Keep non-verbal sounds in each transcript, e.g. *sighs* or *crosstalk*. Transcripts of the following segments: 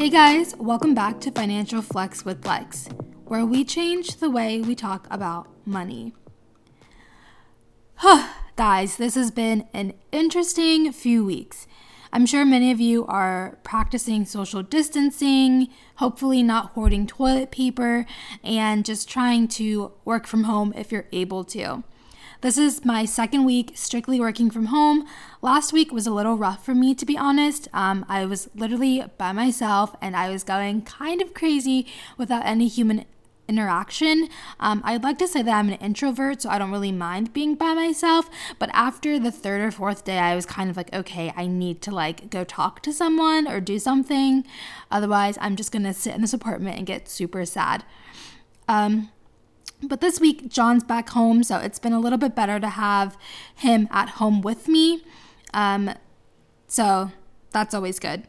Hey guys, welcome back to Financial Flex with Lex, where we change the way we talk about money. *sighs* guys, this has been an interesting few weeks. I'm sure many of you are practicing social distancing, hopefully, not hoarding toilet paper, and just trying to work from home if you're able to. This is my second week strictly working from home. Last week was a little rough for me, to be honest. Um, I was literally by myself and I was going kind of crazy without any human interaction. Um, I'd like to say that I'm an introvert, so I don't really mind being by myself. But after the third or fourth day, I was kind of like, okay, I need to like go talk to someone or do something. Otherwise, I'm just gonna sit in this apartment and get super sad. Um, but this week, John's back home, so it's been a little bit better to have him at home with me. Um, so that's always good.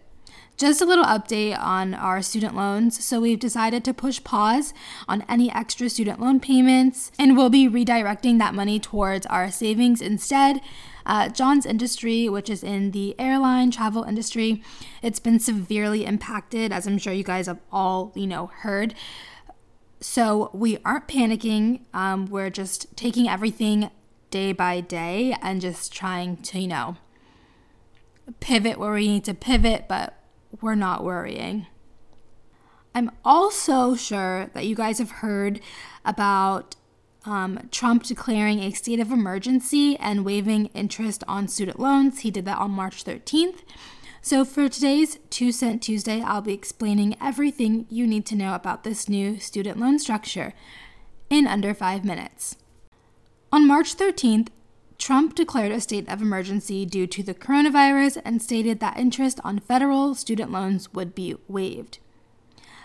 Just a little update on our student loans. So, we've decided to push pause on any extra student loan payments and we'll be redirecting that money towards our savings instead. Uh, John's industry, which is in the airline travel industry, it's been severely impacted, as I'm sure you guys have all, you know, heard. So we aren't panicking. Um, we're just taking everything day by day and just trying to, you know, pivot where we need to pivot, but we're not worrying. I'm also sure that you guys have heard about um, Trump declaring a state of emergency and waiving interest on student loans. He did that on March 13th. So, for today's Two Cent Tuesday, I'll be explaining everything you need to know about this new student loan structure in under five minutes. On March 13th, Trump declared a state of emergency due to the coronavirus and stated that interest on federal student loans would be waived.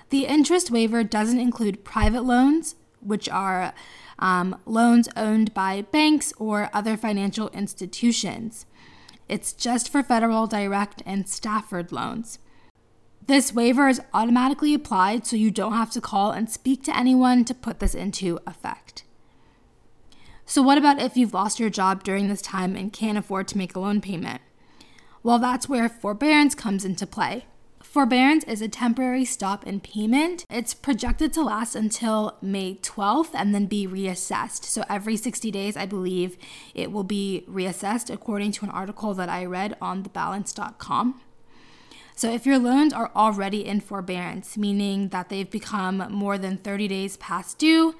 The interest waiver doesn't include private loans, which are um, loans owned by banks or other financial institutions. It's just for federal direct and Stafford loans. This waiver is automatically applied, so you don't have to call and speak to anyone to put this into effect. So, what about if you've lost your job during this time and can't afford to make a loan payment? Well, that's where forbearance comes into play. Forbearance is a temporary stop in payment. It's projected to last until May 12th and then be reassessed. So every 60 days, I believe it will be reassessed according to an article that I read on thebalance.com. So if your loans are already in forbearance, meaning that they've become more than 30 days past due,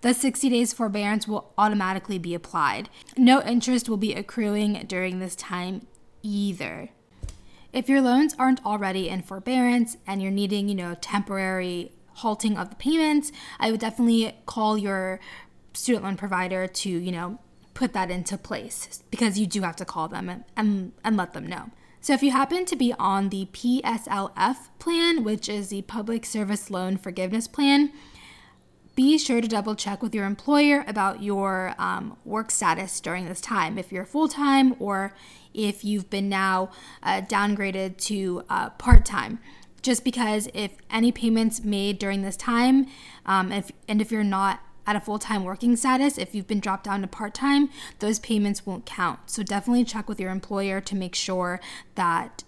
the 60 days forbearance will automatically be applied. No interest will be accruing during this time either. If your loans aren't already in forbearance and you're needing, you know, temporary halting of the payments, I would definitely call your student loan provider to, you know, put that into place because you do have to call them and, and, and let them know. So, if you happen to be on the PSLF plan, which is the Public Service Loan Forgiveness Plan, be sure to double check with your employer about your um, work status during this time. If you're full time or if you've been now uh, downgraded to uh, part time. Just because if any payments made during this time, um, if, and if you're not at a full time working status, if you've been dropped down to part time, those payments won't count. So definitely check with your employer to make sure that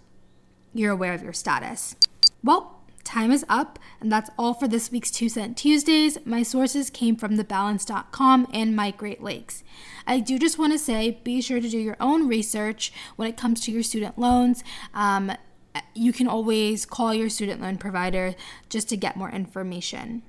you're aware of your status. Well, Time is up, and that's all for this week's Two Cent Tuesdays. My sources came from thebalance.com and my Great Lakes. I do just want to say be sure to do your own research when it comes to your student loans. Um, you can always call your student loan provider just to get more information.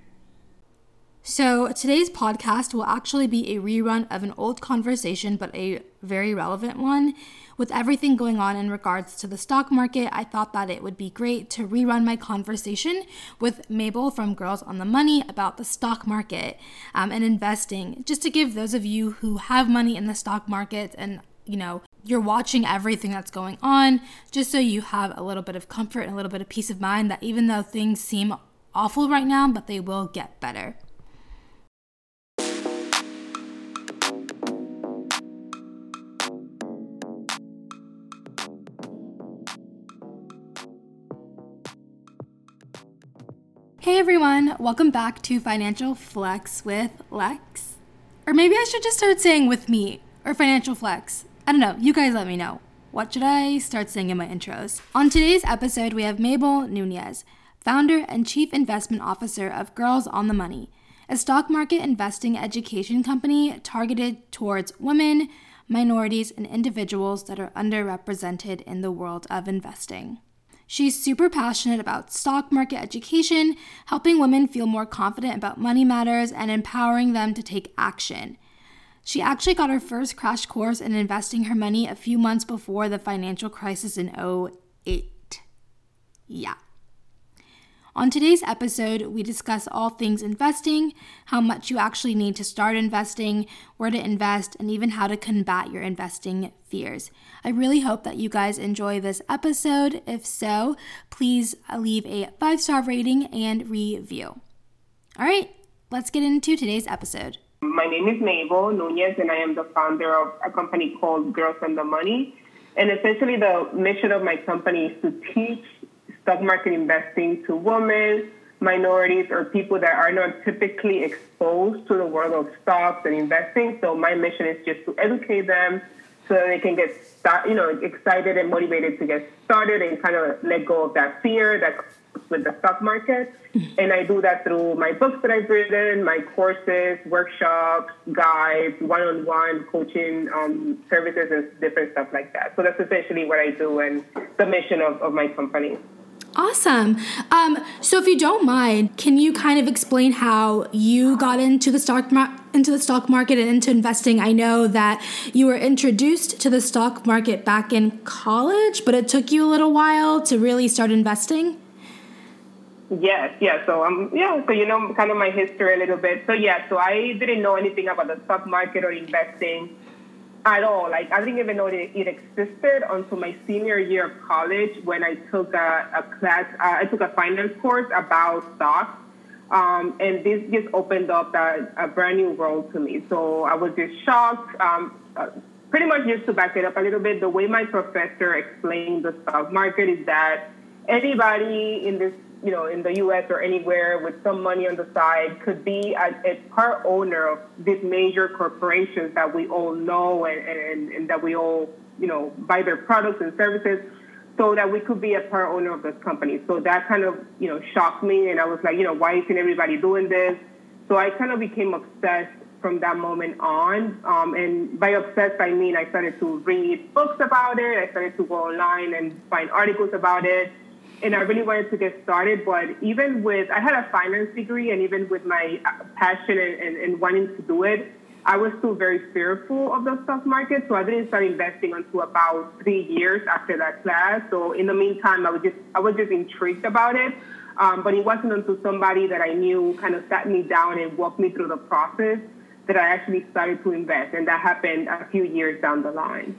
So, today's podcast will actually be a rerun of an old conversation, but a very relevant one. With everything going on in regards to the stock market, I thought that it would be great to rerun my conversation with Mabel from Girls on the Money about the stock market um, and investing, just to give those of you who have money in the stock market and, you know, you're watching everything that's going on, just so you have a little bit of comfort and a little bit of peace of mind that even though things seem awful right now, but they will get better. Hey everyone, welcome back to Financial Flex with Lex. Or maybe I should just start saying with me or Financial Flex. I don't know, you guys let me know. What should I start saying in my intros? On today's episode, we have Mabel Nunez, founder and chief investment officer of Girls on the Money, a stock market investing education company targeted towards women, minorities, and individuals that are underrepresented in the world of investing. She's super passionate about stock market education, helping women feel more confident about money matters, and empowering them to take action. She actually got her first crash course in investing her money a few months before the financial crisis in 08. Yeah. On today's episode, we discuss all things investing, how much you actually need to start investing, where to invest, and even how to combat your investing fears. I really hope that you guys enjoy this episode. If so, please leave a five star rating and review. All right, let's get into today's episode. My name is Mabel Nunez, and I am the founder of a company called Girls on the Money. And essentially, the mission of my company is to teach stock market investing to women, minorities, or people that are not typically exposed to the world of stocks and investing. So my mission is just to educate them so that they can get start, you know, excited and motivated to get started and kind of let go of that fear that comes with the stock market. Mm-hmm. And I do that through my books that I've written, my courses, workshops, guides, one-on-one coaching um, services, and different stuff like that. So that's essentially what I do and the mission of, of my company. Awesome. Um, so, if you don't mind, can you kind of explain how you got into the stock mar- into the stock market and into investing? I know that you were introduced to the stock market back in college, but it took you a little while to really start investing. Yes, yeah. So um, yeah. So you know, kind of my history a little bit. So yeah. So I didn't know anything about the stock market or investing at all. Like I didn't even know that it existed until my senior year of college when I took a, a class. Uh, I took a finance course about stocks, um, and this just opened up a, a, brand new world to me. So I was just shocked. Um, uh, pretty much just to back it up a little bit, the way my professor explained the stock market is that anybody in this you know, in the U.S. or anywhere with some money on the side could be a, a part owner of these major corporations that we all know and, and, and that we all, you know, buy their products and services so that we could be a part owner of this company. So that kind of, you know, shocked me. And I was like, you know, why isn't everybody doing this? So I kind of became obsessed from that moment on. Um, and by obsessed, I mean I started to read books about it. I started to go online and find articles about it and I really wanted to get started. But even with, I had a finance degree, and even with my passion and, and, and, wanting to do it, I was still very fearful of the stock market. So I didn't start investing until about three years after that class. So in the meantime, I was just, I was just intrigued about it. Um, but it wasn't until somebody that I knew kind of sat me down and walked me through the process that I actually started to invest. And that happened a few years down the line.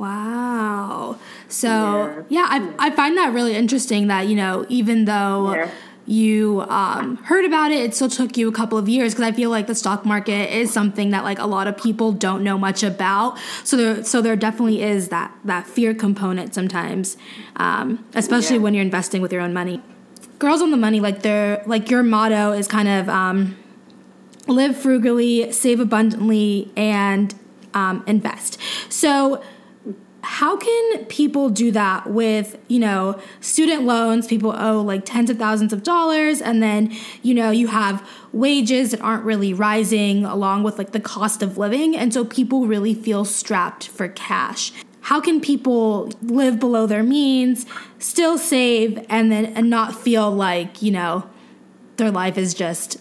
Wow. So, yeah, yeah I, I find that really interesting that, you know, even though. Yeah you um, heard about it it still took you a couple of years because i feel like the stock market is something that like a lot of people don't know much about so there so there definitely is that that fear component sometimes um, especially yeah. when you're investing with your own money girls on the money like their like your motto is kind of um, live frugally save abundantly and um, invest so how can people do that with you know student loans? People owe like tens of thousands of dollars and then you know you have wages that aren't really rising along with like the cost of living and so people really feel strapped for cash. How can people live below their means still save and then and not feel like you know their life is just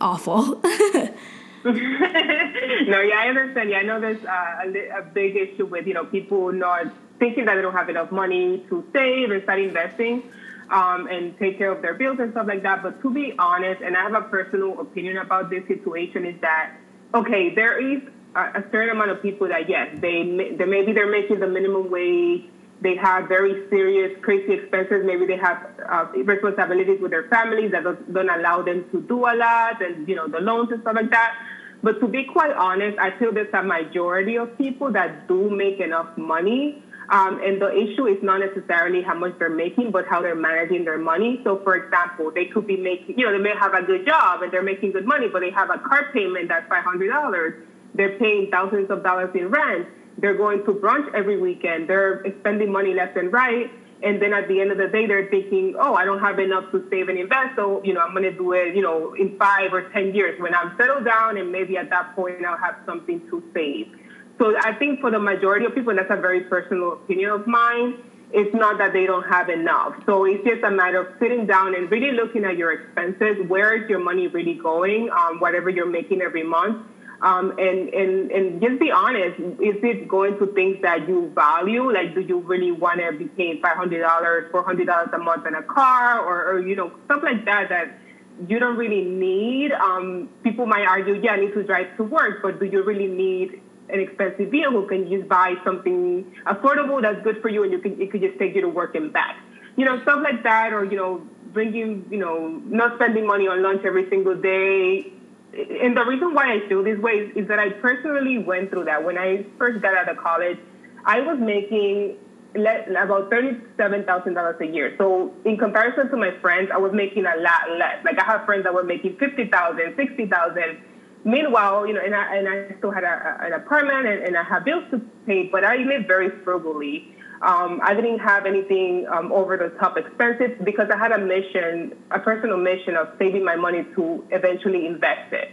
awful *laughs* *laughs* no, yeah, I understand. Yeah, I know there's uh, a, a big issue with you know people not thinking that they don't have enough money to save and start investing. Um, and take care of their bills and stuff like that. But to be honest, and I have a personal opinion about this situation, is that okay, there is a, a certain amount of people that yes, they, they maybe they're making the minimum wage, they have very serious, crazy expenses. Maybe they have uh, responsibilities with their families that don't, don't allow them to do a lot, and you know the loans and stuff like that. But to be quite honest, I feel there's a majority of people that do make enough money. Um, and the issue is not necessarily how much they're making, but how they're managing their money. So, for example, they could be making, you know, they may have a good job and they're making good money, but they have a car payment that's $500. They're paying thousands of dollars in rent. They're going to brunch every weekend. They're spending money left and right. And then at the end of the day, they're thinking, oh, I don't have enough to save and invest. So, you know, I'm going to do it, you know, in five or 10 years when I'm settled down and maybe at that point I'll have something to save. So I think for the majority of people, that's a very personal opinion of mine. It's not that they don't have enough. So it's just a matter of sitting down and really looking at your expenses. Where is your money really going? Um, whatever you're making every month um, and, and, and just be honest, is it going to things that you value? Like, do you really want to be paying $500, $400 a month on a car or, or, you know, stuff like that that you don't really need? Um, people might argue, yeah, I need to drive to work, but do you really need an expensive vehicle? Can you just buy something affordable that's good for you and you can, it could just take you to work and back? You know, stuff like that, or, you know, bringing, you know, not spending money on lunch every single day, and the reason why I feel this way is, is that I personally went through that. When I first got out of college, I was making about $37,000 a year. So in comparison to my friends, I was making a lot less. Like I have friends that were making 50,000, 60,000. Meanwhile, you know, and I, and I still had a, an apartment and, and I had bills to pay, but I lived very frugally. Um, I didn't have anything um, over the top expensive because I had a mission, a personal mission of saving my money to eventually invest it.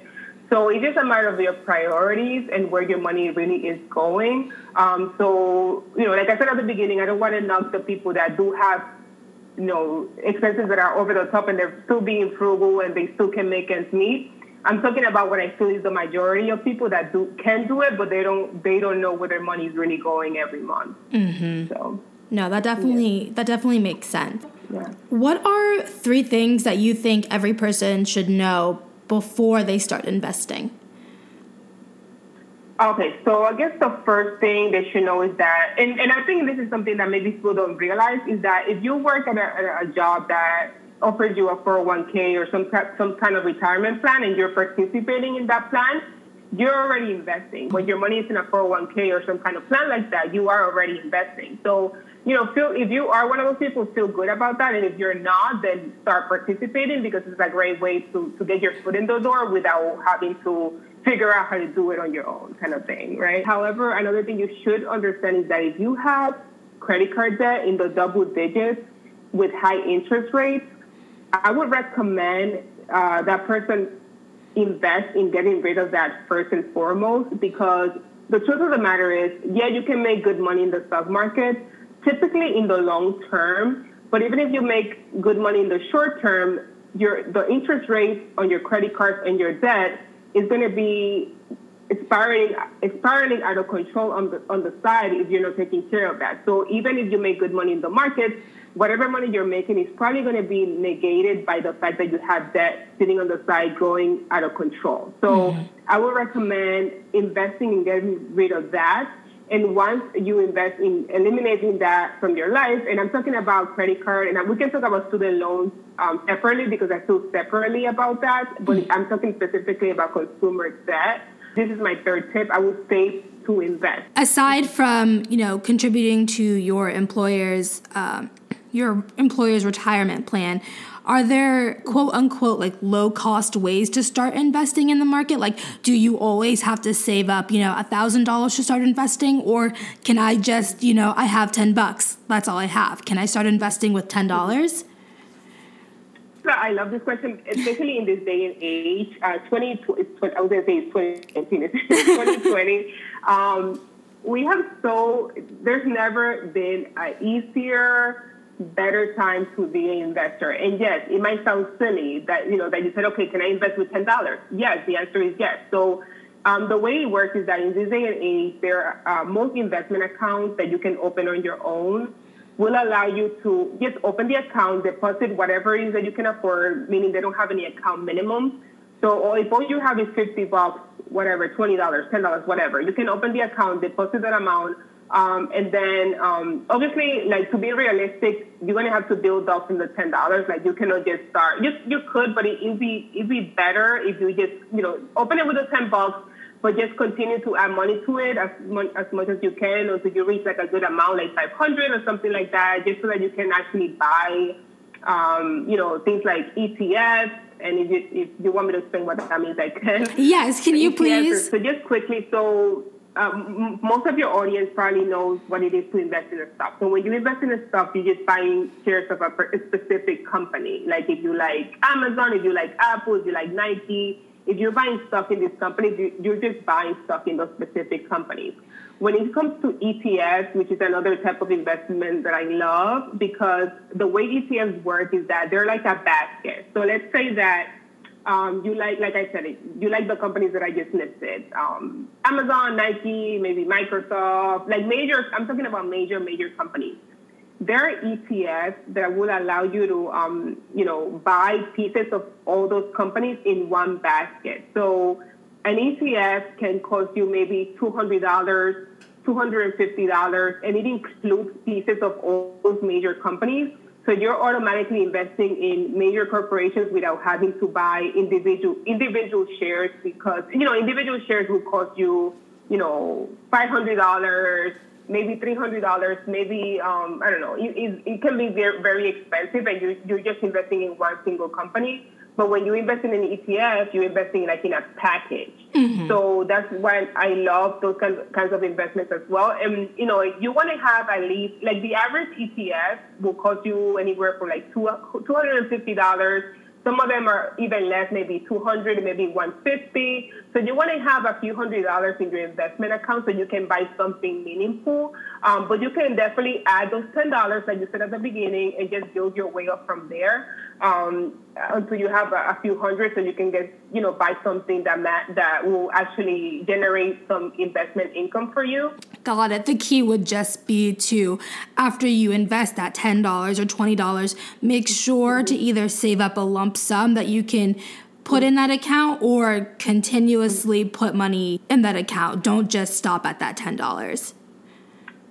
So it's just a matter of your priorities and where your money really is going. Um, so, you know, like I said at the beginning, I don't want to knock the people that do have, you know, expenses that are over the top and they're still being frugal and they still can make ends meet. I'm talking about what I feel is the majority of people that do can do it, but they don't they don't know where their money is really going every month. Mm-hmm. So no, that definitely yeah. that definitely makes sense. Yeah. What are three things that you think every person should know before they start investing? Okay, so I guess the first thing they should know is that, and, and I think this is something that maybe people don't realize, is that if you work at a, a job that offers you a 401k or some some kind of retirement plan and you're participating in that plan, you're already investing. When your money is in a 401k or some kind of plan like that, you are already investing. So, you know, feel if you are one of those people, feel good about that. And if you're not, then start participating because it's a great way to, to get your foot in the door without having to figure out how to do it on your own kind of thing, right? However, another thing you should understand is that if you have credit card debt in the double digits with high interest rates, I would recommend uh, that person invest in getting rid of that first and foremost because the truth of the matter is, yeah, you can make good money in the stock market, typically in the long term. But even if you make good money in the short term, your the interest rate on your credit cards and your debt is going to be spiraling, spiraling out of control on the on the side if you're not taking care of that. So even if you make good money in the market, whatever money you're making is probably going to be negated by the fact that you have debt sitting on the side going out of control. So mm-hmm. I would recommend investing in getting rid of that. And once you invest in eliminating that from your life, and I'm talking about credit card, and we can talk about student loans um, separately because I feel separately about that, but mm-hmm. I'm talking specifically about consumer debt. This is my third tip. I would say to invest. Aside from you know contributing to your employer's um, your employer's retirement plan, are there quote unquote like low cost ways to start investing in the market? Like, do you always have to save up, you know, a thousand dollars to start investing? Or can I just, you know, I have 10 bucks. That's all I have. Can I start investing with $10? I love this question, especially in this day and age. Uh, 20, I was going to say it's *laughs* 2019, it's 2020. Um, we have so, there's never been an easier, better time to be an investor. And yes, it might sound silly that you know that you said, okay, can I invest with ten dollars? Yes, the answer is yes. So um, the way it works is that in this day and age, there are uh, most investment accounts that you can open on your own will allow you to just open the account, deposit whatever it is that you can afford, meaning they don't have any account minimum. So if all you have is 50 bucks, whatever, $20, $10, whatever, you can open the account, deposit that amount, um, and then um, obviously, like to be realistic, you're gonna have to build up from the ten dollars. Like you cannot just start. You you could, but it, would be it'd be better if you just you know open it with the ten bucks, but just continue to add money to it as much as much as you can until you reach like a good amount, like five hundred or something like that, just so that you can actually buy, um, you know, things like ETFs. And if you if you want me to explain what that means, I can. Yes, can you *laughs* ETFs please? so just quickly, so um, most of your audience probably knows what it is to invest in a stock. So when you invest in a stock, you're just buying shares of a, specific company. Like if you like Amazon, if you like Apple, if you like Nike, if you're buying stock in these companies, you're just buying stock in those specific companies. When it comes to ETFs, which is another type of investment that I love, because the way ETFs work is that they're like a basket. So let's say that um, you like, like I said, you like the companies that I just listed, um, Amazon, Nike, maybe Microsoft, like major. I'm talking about major, major companies. There are ETFs that will allow you to, um, you know, buy pieces of all those companies in one basket. So an ETF can cost you maybe two hundred dollars, two hundred and fifty dollars, and it includes pieces of all those major companies. So you're automatically investing in major corporations without having to buy individual individual shares because you know individual shares will cost you you know five hundred dollars, maybe three hundred dollars, maybe um, I don't know. It, it, it, can be very very expensive, and you you're just investing in one single company. But when you invest in an ETF, you're investing like in a package. Mm-hmm. So that's why I love those kinds, kinds of investments as well. And you know, you want to have at least like the average ETF will cost you anywhere from like two two hundred and fifty dollars some of them are even less, maybe 200, maybe 150. So you want to have a few hundred dollars in your investment account so you can buy something meaningful. Um, but you can definitely add those $10 that you said at the beginning and just build your way up from there um, until you have a, a, few hundred so you can get, you know, buy something that, ma- that will actually generate some investment income for you. Got it. The key would just be to, after you invest that $10 or $20, make sure to either save up a lump sum that you can put in that account or continuously put money in that account. Don't just stop at that $10.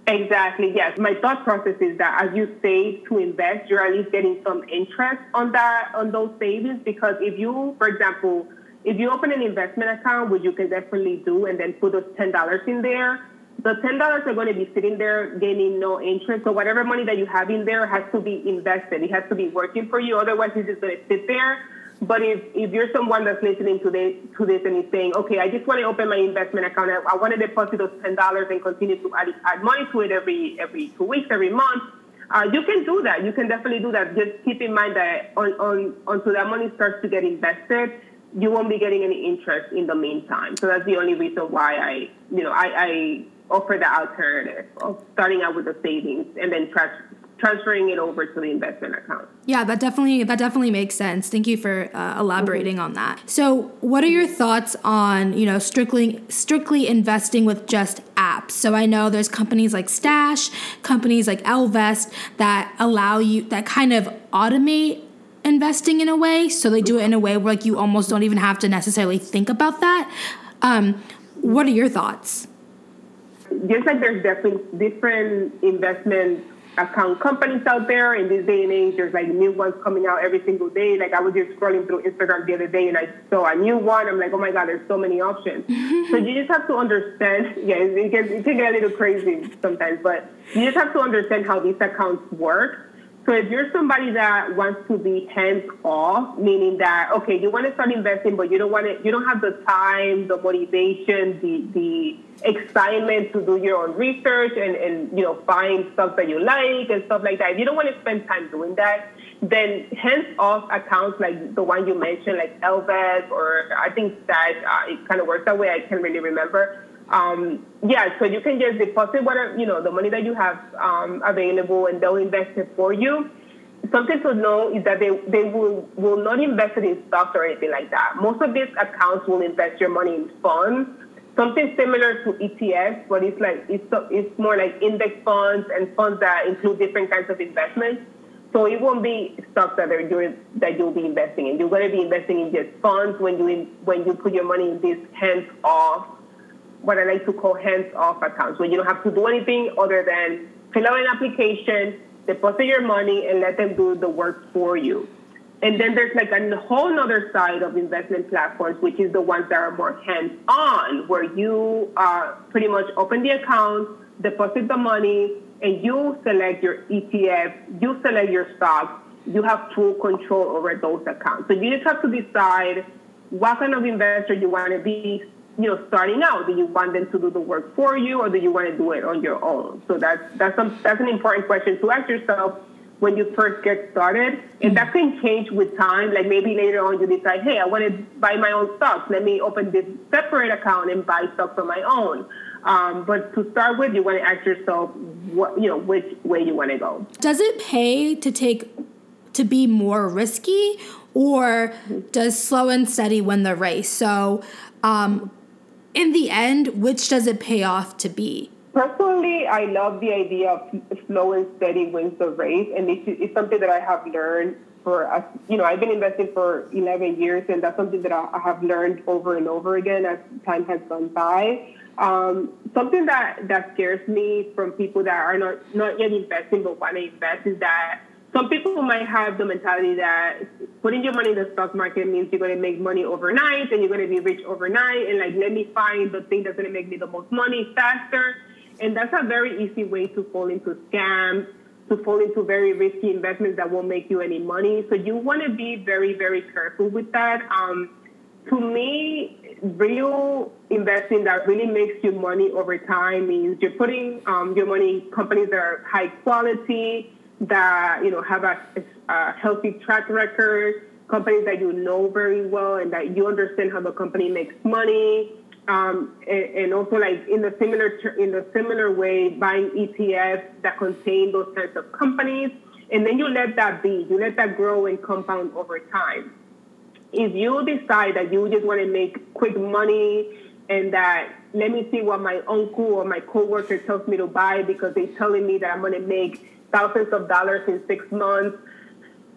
Exactly, yes. My thought process is that as you save to invest, you're at least getting some interest on that on those savings because if you, for example, if you open an investment account, which you can definitely do, and then put those ten dollars in there, the ten dollars are going to be sitting there gaining no interest. So whatever money that you have in there has to be invested. It has to be working for you. Otherwise, it's just going to sit there but if, if you're someone that's listening to this, to this and is saying, okay, I just want to open my investment account, I, I want to deposit those ten dollars and continue to add, add money to it every every two weeks, every month, uh, you can do that. You can definitely do that. Just keep in mind that on, on until that money starts to get invested, you won't be getting any interest in the meantime. So that's the only reason why I, you know, I, I offer the alternative of starting out with the savings and then transfer transferring it over to the investment account. Yeah, that definitely that definitely makes sense. Thank you for uh, elaborating mm-hmm. on that. So, what are your thoughts on you know strictly strictly investing with just apps? So I know there's companies like Stash, companies like Ellevest that allow you that kind of automate investing in a way. So they do it in a way where like you almost don't even have to necessarily think about that. Um, what are your thoughts? Just like there's definitely different investment account companies out there in this day and age. There's like new ones coming out every single day. Like I was just scrolling through Instagram the other day and I saw a new one. I'm like, oh my God, there's so many options. *laughs* so you just have to understand. *laughs* Yeah, it, gets, it can get a little crazy sometimes, but you just have to understand how these accounts work. So if you're somebody that wants to be hands off, meaning that okay, you want to start investing, but you don't want to, you don't have the time, the motivation, the the excitement to do your own research and, and you know find stuff that you like and stuff like that. If you don't want to spend time doing that, then hands off accounts like the one you mentioned, like Ellevest or I think that uh, it kind of works that way. I can't really remember. Um, yeah, so you can just deposit whatever you know the money that you have um, available, and they'll invest it for you. Something to know is that they, they will, will not invest it in stocks or anything like that. Most of these accounts will invest your money in funds something similar to ETFs, but it's like it's it's more like index funds and funds that include different kinds of investments. So it won't be stocks that are doing, that you'll be investing in. You're going to be investing in just funds when you when you put your money in these hands off, what I like to call hands off accounts, where you don't have to do anything other than fill out an application, deposit your money, and let them do the work for you. And then there's like a whole other side of investment platforms, which is the ones that are more hands-on, where you uh, pretty much open the account, deposit the money, and you select your ETF, you select your stocks, you have full control over those accounts. So you just have to decide what kind of investor you want to be. You know, starting out? Do you want them to do the work for you, or do you want to do it on your own? So that's that's some, that's an important question to ask yourself when you first get started, and that can change with time. Like maybe later on you decide, hey, I want to buy my own stocks. Let me open this separate account and buy stocks on my own. Um, but to start with, you want to ask yourself, what you know, which way you want to go. Does it pay to take to be more risky, or does slow and steady win the race? So, um, in the end, which does it pay off to be? Personally, I love the idea of slow and steady wins the race, and it's, something that I have learned for. You know, I've been investing for 11 years, and that's something that I have learned over and over again as time has gone by. Um, something that, that scares me from people that are not, not yet investing but want to invest is that some people might have the mentality that putting your money in the stock market means you're going to make money overnight and you're going to be rich overnight and like let me find the thing that's going to make me the most money faster. And that's a very easy way to fall into scams to fall into very risky investments that won't make you any money. So you want to be very very careful with that. Um, to me real investing that really makes you money over time means you're putting um, your money in companies that are high quality that you know have a, a healthy track record, companies that you know very well and that you understand how the company makes money. Um, and, and, also like in the similar in the similar way, buying ETFs that contain those types of companies, and then you let that be, you let that grow and compound over time. If you decide that you just want to make quick money and that let me see what my uncle or my coworker tells me to buy because they're telling me that I'm going to make thousands of dollars in six months.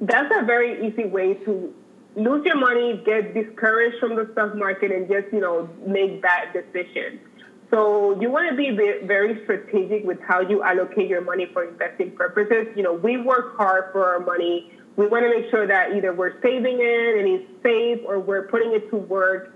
That's a very easy way to lose your money, get discouraged from the stock market, and just you know make bad decisions. So you want to be very strategic with how you allocate your money for investing purposes. You know, we work hard for our money. We want to make sure that either we're saving it and it's safe, or we're putting it to work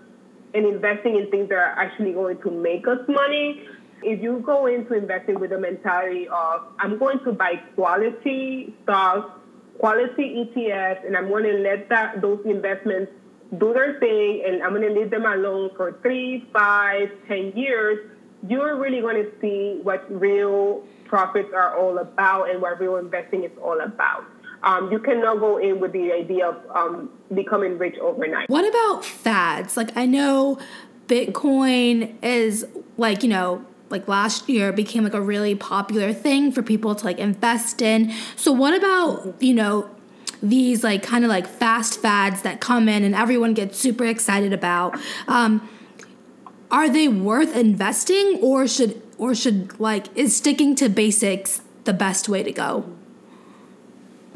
and investing in things that are actually going to make us money. If you go into investing with the mentality of, I'm going to buy quality stocks, quality ETFs, and I'm going to let that those investments do their thing, and I'm going to leave them alone for three, five, ten years, you're really going to see what real profits are all about and what real investing is all about. Um, you cannot go in with the idea of um, becoming rich overnight. What about fads? Like, I know Bitcoin is like, you know, like last year became like a really popular thing for people to like invest in. So what about, you know, these like kind of like fast fads that come in and everyone gets super excited about? Um, are they worth investing or should or should like is sticking to basics the best way to go?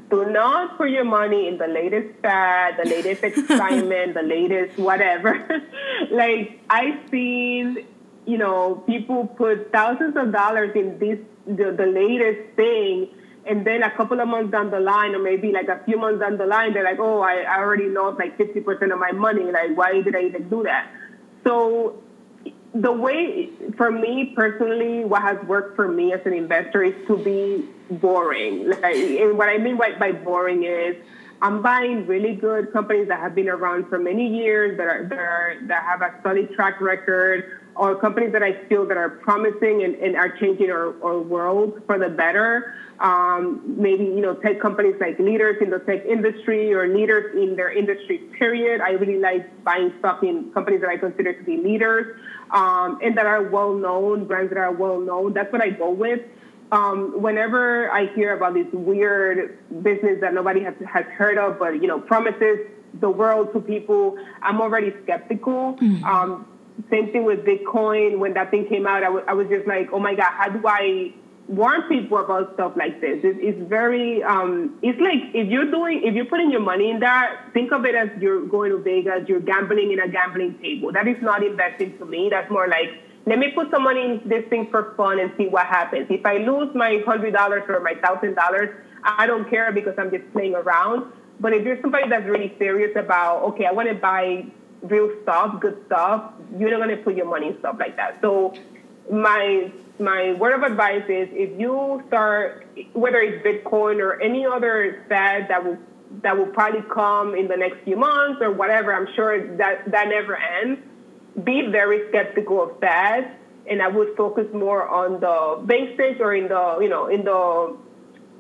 Do not put your money in the latest fad, the latest *laughs* excitement, the latest whatever. *laughs* like I've seen you know, people put thousands of dollars in this the, the latest thing, and then a couple of months down the line, or maybe like a few months down the line, they're like, "Oh, I, I already lost like fifty percent of my money. Like, why did I even do that?" So, the way for me personally, what has worked for me as an investor is to be boring. Like, and what I mean by, by boring is. I'm buying really good companies that have been around for many years, that are, that, are, that have a solid track record, or companies that I feel that are promising and, and are changing our, our world for the better. Um, maybe, you know, tech companies like leaders in the tech industry or leaders in their industry, period. I really like buying stock in companies that I consider to be leaders um, and that are well known, brands that are well known. That's what I go with. Um, whenever I hear about this weird business that nobody has, has heard of, but, you know, promises the world to people, I'm already skeptical. Mm-hmm. Same thing with Bitcoin. When that thing came out, I, w- I was just like, oh my God, how do I warn people about stuff like this? It's, it's very, um, it's like if you're doing, if you're putting your money in that, think of it as you're going to Vegas, you're gambling in a gambling table. That is not investing to me. That's more like, let me put some money in this thing for fun and see what happens. If I lose my $100 or my $1,000, I don't care because I'm just playing around. But if you're somebody that's really serious about, okay, I want to buy real stuff, good stuff, you're not to put your money in stuff like that. So my my word of advice is if you start whether it's Bitcoin or any other fad that will that will probably come in the next few months or whatever, I'm sure that that never ends. be very skeptical of that, and I would focus more on the basics or in the you know in the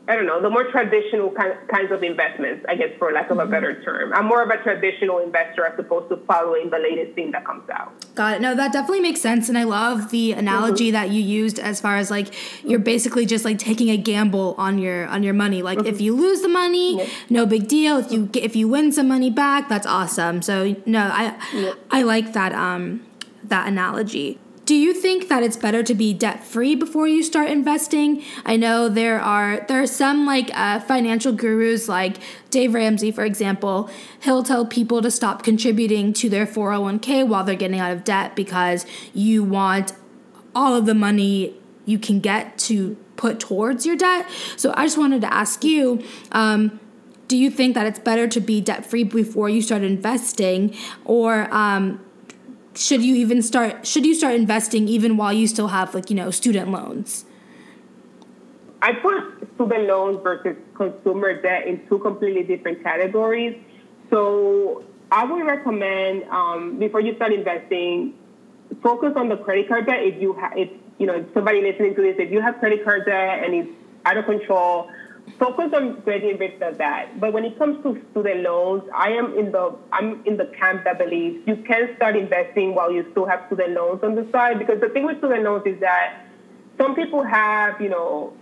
I don't know, the more traditional kind, kinds of investments, I guess, for lack of a better mm-hmm. term. I'm more of a traditional investor as opposed to following the latest thing that comes out. Got it. No, that definitely makes sense. And I love the analogy mm-hmm. that you used as far as like you're basically just like taking a gamble on your on your money. Like mm-hmm. if you lose the money, no big deal. If you get, if you win some money back, that's awesome. So no, I I like that um that analogy. Do you think that it's better to be debt free before you start investing? I know there are there are some like uh, financial gurus like Dave Ramsey, for example. He'll tell people to stop contributing to their 401k while they're getting out of debt because you want all of the money you can get to put towards your debt. So I just wanted to ask you. Um, do you think that it's better to be debt free before you start investing, or um, should you even start should you start investing even while you still have like you know student loans? I put student loans versus consumer debt in two completely different categories. So i would recommend um, before you start investing focus on the credit card debt if you have if you know somebody listening to this if you have credit card debt and it's out of control focus on getting rid of that. But when it comes to student loans, I am in the I'm in the camp that believes you can start investing while you still have student loans on the side. Because the thing with student loans is that some people have, you know,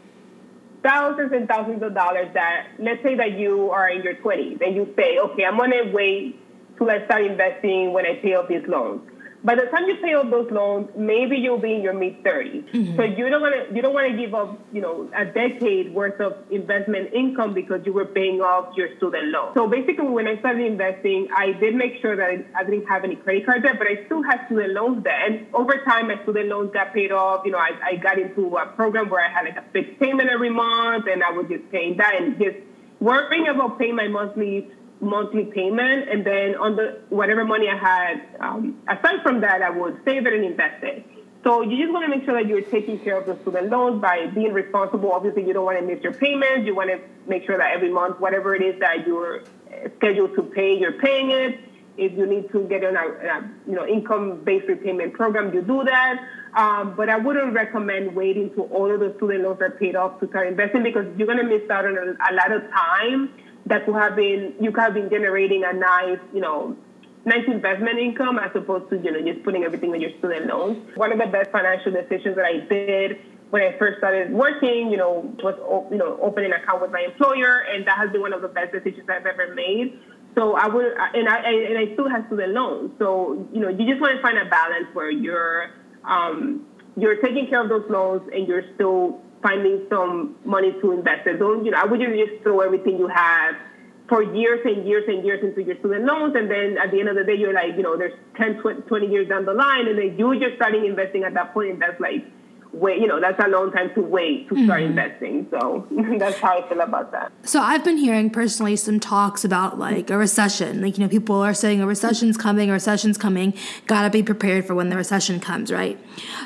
thousands and thousands of dollars that let's say that you are in your twenties and you say, okay, I'm gonna wait till I start investing when I pay off these loans by the time you pay off those loans, maybe you'll be in your mid 30s. Mm-hmm. So you don't want to you don't want to give up you know a decade worth of investment income because you were paying off your student loan. So basically, when I started investing, I did make sure that I didn't have any credit card debt, but I still had student loans there. And over time, my student loans got paid off. You know, I, I got into a program where I had like a fixed payment every month, and I was just paying that and just worrying about paying my monthly monthly payment, and then on the whatever money I had um, aside from that, I would save it and invest it. So you just want to make sure that you're taking care of the student loans by being responsible. Obviously, you don't want to miss your payments. You want to make sure that every month, whatever it is that you're scheduled to pay, you're paying it. If you need to get on a, a you know income-based repayment program, you do that. Um, but I wouldn't recommend waiting till all of the student loans are paid off to start investing because you're going to miss out on a, a lot of time that could have been you could have been generating a nice, you know, nice investment income as opposed to you know just putting everything on your student loans. One of the best financial decisions that I did when I first started working, you know, was you know opening an account with my employer, and that has been one of the best decisions I've ever made. So I would, and I and I still have student loans. So you know, you just want to find a balance where you're um, you're taking care of those loans and you're still finding some money to invest in. Don't, you know, I wouldn't just throw everything you have for years and years and years into your student loans. And then at the end of the day, you're like, you know, there's 10, 20 years down the line, and then you're just starting investing at that point. And that's like, wait, you know, that's a long time to wait to start mm-hmm. investing. So *laughs* that's how I feel about that. So I've been hearing personally some talks about like a recession. Like, you know, people are saying a recession's coming, a recession's coming. Gotta be prepared for when the recession comes, right?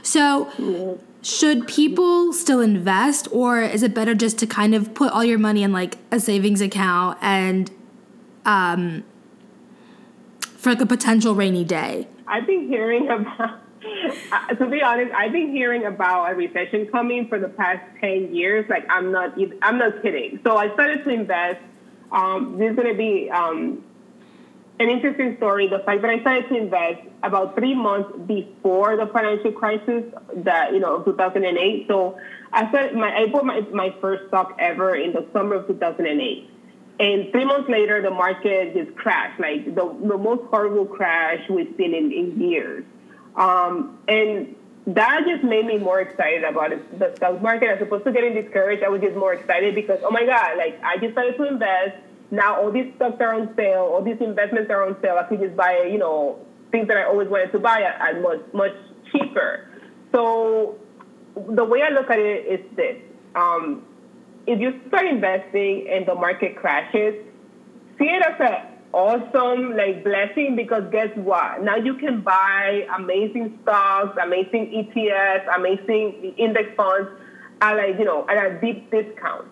So, mm-hmm should people still invest or is it better just to kind of put all your money in like a savings account and um, for like a potential rainy day? I've been hearing about, uh, to be honest, I've been hearing about a recession coming for the past 10 years. Like, I'm not, I'm not kidding. So I started to invest. Um, this is going to be um, an interesting story. The fact that I started to invest about three months before the financial crisis, that you know, 2008. So I said my I bought my my first stock ever in the summer of 2008. And three months later, the market just crashed, like the, the most horrible crash we've seen in, in years. Um, and that just made me more excited about it, the stock market. As opposed to getting discouraged, I was just more excited because, oh my God, like I decided to invest now all these stocks are on sale, all these investments are on sale. I could just buy, you know, things that I always wanted to buy at, at much much cheaper. So the way I look at it is this: um, if you start investing and the market crashes, see it as an awesome like blessing because guess what? Now you can buy amazing stocks, amazing ETFs, amazing index funds at like you know at a deep discount.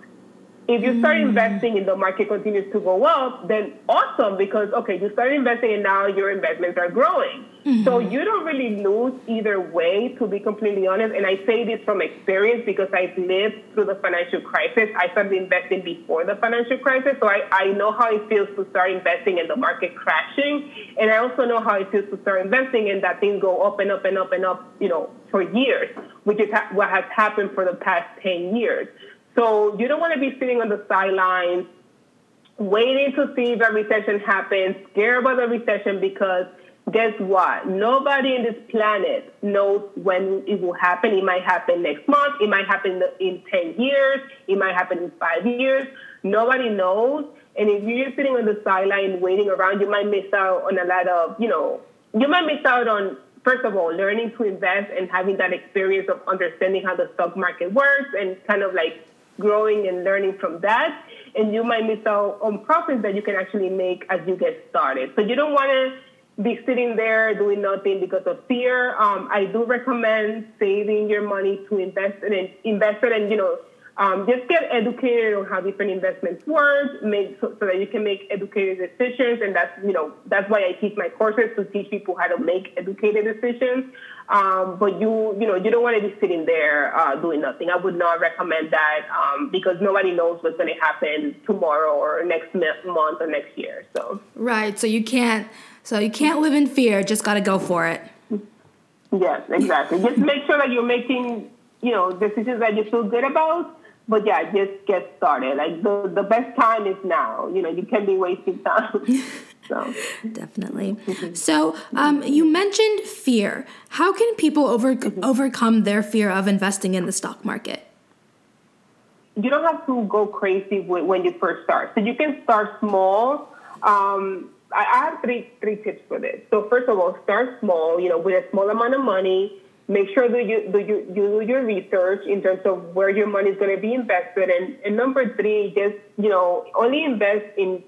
If you start mm. investing and the market continues to go up, then awesome because okay, you start investing and now your investments are growing. Mm-hmm. So you don't really lose either way, to be completely honest. And I say this from experience because I've lived through the financial crisis. I started investing before the financial crisis, so I, I know how it feels to start investing and the market crashing, and I also know how it feels to start investing and that things go up and up and up and up, you know, for years, which is ha- what has happened for the past ten years. So you don't want to be sitting on the sidelines waiting to see if a recession happens, scared about the recession because guess what? Nobody in this planet knows when it will happen. It might happen next month. It might happen in 10 years. It might happen in five years. Nobody knows. And if you're just sitting on the sideline waiting around, you might miss out on a lot of, you know, you might miss out on, first of all, learning to invest and having that experience of understanding how the stock market works and kind of like growing and learning from that. And you might miss out on profits that you can actually make as you get started. So you don't want to be sitting there doing nothing because of fear. Um, I do recommend saving your money to invest in invest it and you know um, just get educated on how different investments work, make so, so, that you can make educated decisions. And that's you know that's why I teach my courses to teach people how to make educated decisions. Um, but you you know you don't want to be sitting there uh, doing nothing. I would not recommend that um, because nobody knows what's going to happen tomorrow or next month or next year. So right, so you can't so you can't live in fear. Just got to go for it. Yes, exactly. just make sure that you're making you know decisions that you feel good about but yeah, just get started. Like the, the best time is now. You know, you can be wasting time. *laughs* so definitely. Mm-hmm. So um, you mentioned fear. How can people over mm-hmm. overcome their fear of investing in the stock market? You don't have to go crazy when you first start. So you can start small. Um, I have three three tips for this. So first of all, start small. You know, with a small amount of money make sure that you do you, you do your research in terms of where your money is going to be invested and, and number three just you know only invest in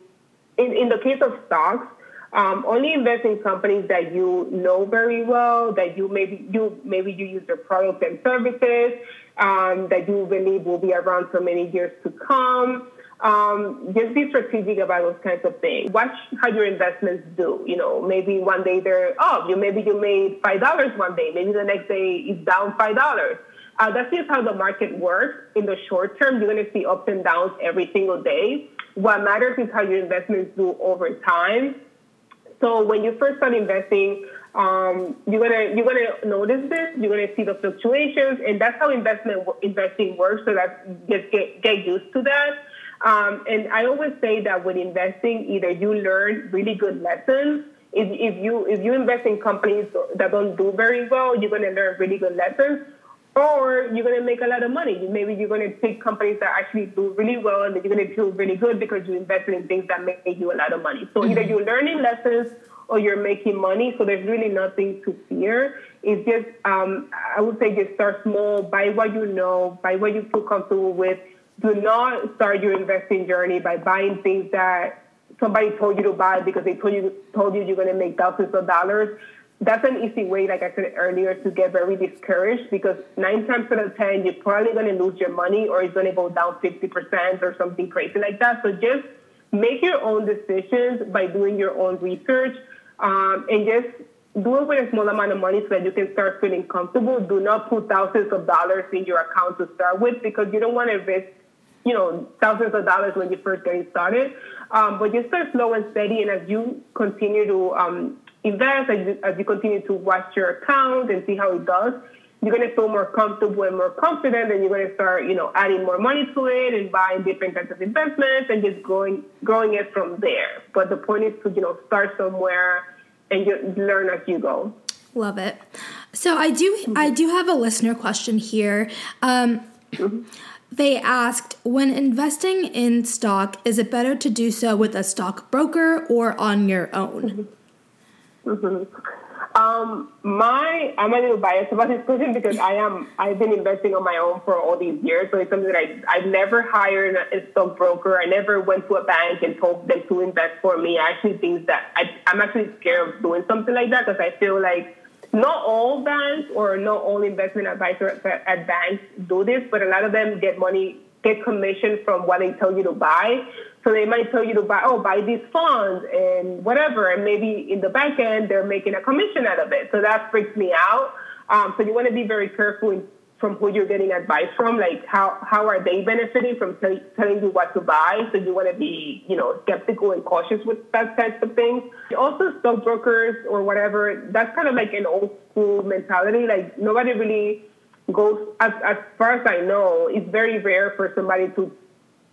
in, in the case of stocks um, only invest in companies that you know very well that you maybe you maybe you use their products and services um, that you believe will be around for many years to come um, just be strategic about those kinds of things. Watch how your investments do. You know, maybe one day they're up. You maybe you made five dollars one day. Maybe the next day it's down five dollars. Uh, that's just how the market works. In the short term, you're going to see ups and downs every single day. What matters is how your investments do over time. So when you first start investing, um, you're gonna you're gonna notice this. You're gonna see the fluctuations, and that's how investment investing works. So that just get get used to that. Um, and I always say that with investing, either you learn really good lessons. If, if you if you invest in companies that don't do very well, you're going to learn really good lessons, or you're going to make a lot of money. Maybe you're going to pick companies that actually do really well, and you're going to feel really good because you invested in things that make you a lot of money. So mm-hmm. either you're learning lessons or you're making money. So there's really nothing to fear. It's just um, I would say just start small, buy what you know, buy what you feel comfortable with do not start your investing journey by buying things that somebody told you to buy because they told you told you you're going to make thousands of dollars. That's an easy way, like I said earlier, to get very discouraged because nine times out of ten, you're probably going to lose your money or it's going to go down 50% or something crazy like that. So just make your own decisions by doing your own research um, and just do it with a small amount of money so that you can start feeling comfortable. Do not put thousands of dollars in your account to start with because you don't want to risk you know, thousands of dollars when you first getting started. Um, but you start slow and steady, and as you continue to um, invest, as you, as you continue to watch your account and see how it does, you're going to feel more comfortable and more confident, and you're going to start, you know, adding more money to it and buying different kinds of investments and just growing growing it from there. But the point is to, you know, start somewhere and you learn as you go. Love it. So I do mm-hmm. I do have a listener question here. Um, mm-hmm. They asked, when investing in stock, is it better to do so with a stockbroker or on your own? Mm-hmm. Um, my I'm a little biased about this question because I am I've been investing on my own for all these years, so it's something that I I've never hired a stockbroker. I never went to a bank and told them to invest for me. I actually think that I, I'm actually scared of doing something like that because I feel like not all banks or not all investment advisors at banks do this, but a lot of them get money get commission from what they tell you to buy. So they might tell you to buy, oh, buy these funds and whatever, and maybe in the back end they're making a commission out of it. So that freaks me out. Um, so you want to be very careful from who you're getting advice from, like how, how are they benefiting from t- telling you what to buy. So you want to be, you know, skeptical and cautious with that types of things. Also, stockbrokers or whatever, that's kind of like an old school mentality. Like nobody really goes, as, as far as I know, it's very rare for somebody to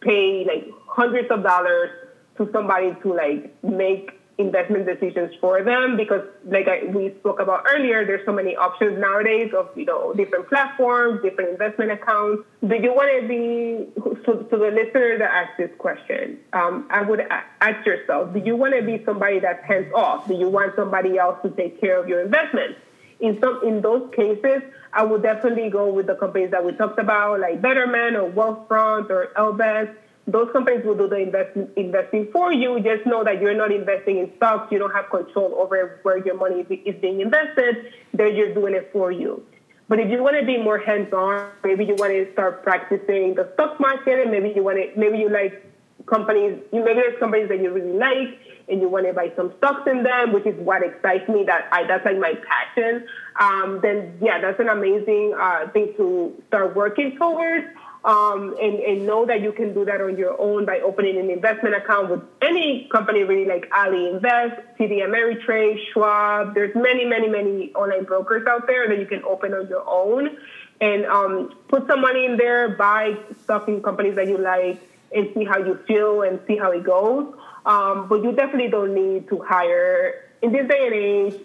pay like hundreds of dollars to somebody to like make investment decisions for them because like I, we spoke about earlier there's so many options nowadays of you know different platforms different investment accounts. Do you want to be so to the listener that asked this question um, i would ask yourself do you want to be somebody that's hands off? Do you want somebody else to take care of your investments? In some in those cases i would definitely go with the companies that we talked about like betterment or wealthfront or Ellevest those companies will do the invest, investing for you. Just know that you're not investing in stocks. You don't have control over where your money is being invested. They're just doing it for you. But if you want to be more hands-on, maybe you want to start practicing the stock market, and maybe you want to, maybe you like companies, maybe there's companies that you really like, and you want to buy some stocks in them, which is what excites me. That I, that's like my passion. Um, then yeah, that's an amazing uh, thing to start working towards um, and, and know that you can do that on your own by opening an investment account with any company really like Ally Invest, TD Ameritrade, Schwab. There's many, many, many online brokers out there that you can open on your own and um, put some money in there, buy stuff in companies that you like and see how you feel and see how it goes. Um, but you definitely don't need to hire, in this day and age,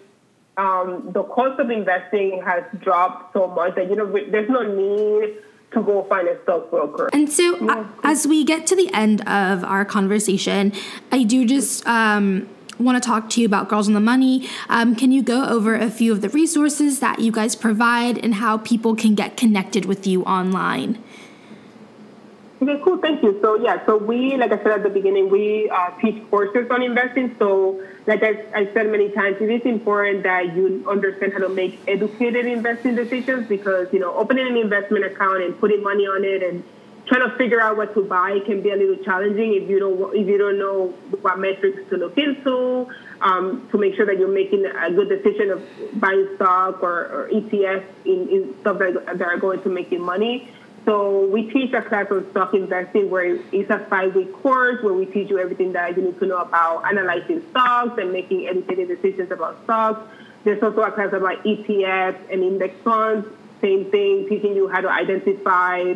um, the cost of investing has dropped so much that you know there's no need to go find a stockbroker. And so, yeah. uh, as we get to the end of our conversation, I do just um, want to talk to you about Girls on the Money. Um, can you go over a few of the resources that you guys provide and how people can get connected with you online? Okay, cool. Thank you. So yeah, so we, like I said at the beginning, we uh, teach courses on investing. So like I, I said many times, it is important that you understand how to make educated investing decisions because you know opening an investment account and putting money on it and trying to figure out what to buy can be a little challenging if you don't if you don't know what metrics to look into um, to make sure that you're making a good decision of buying stock or, or ETFs in, in stuff that, that are going to make you money. So we teach a class on stock investing where it's a five-week course where we teach you everything that you need to know about analyzing stocks and making educated decisions about stocks. There's also a class about ETFs and index funds. Same thing, teaching you how to identify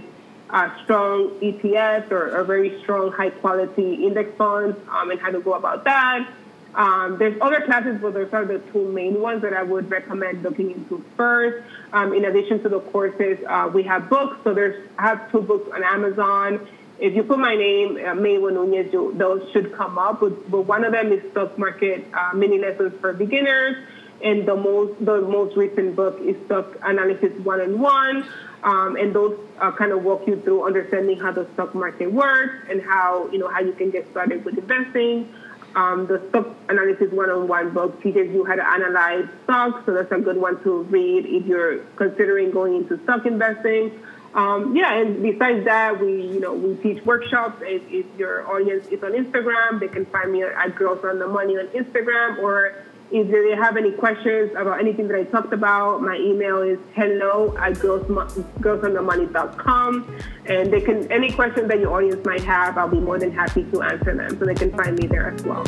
uh, strong ETFs or, very strong high-quality index funds um, and how to go about that. Um, there's other classes, but those are the two main ones that I would recommend looking into first. Um, in addition to the courses, uh, we have books. So there's I have two books on Amazon. If you put my name, uh, Maywa Nunez, those should come up. But, but, one of them is Stock Market uh, Mini Lessons for Beginners, and the most the most recent book is Stock Analysis One on One. Um, and those uh, kind of walk you through understanding how the stock market works and how you know how you can get started with investing. Um, the stock analysis one-on-one book teaches you how to analyze stocks, so that's a good one to read if you're considering going into stock investing. Um, yeah, and besides that, we you know we teach workshops. If, if, your audience is on Instagram, they can find me at Girls on the Money on Instagram. Or if they have any questions about anything that I talked about, my email is hello at girls, girlsonthemoney.com. And they can any questions that your audience might have, I'll be more than happy to answer them. So they can find me there as well.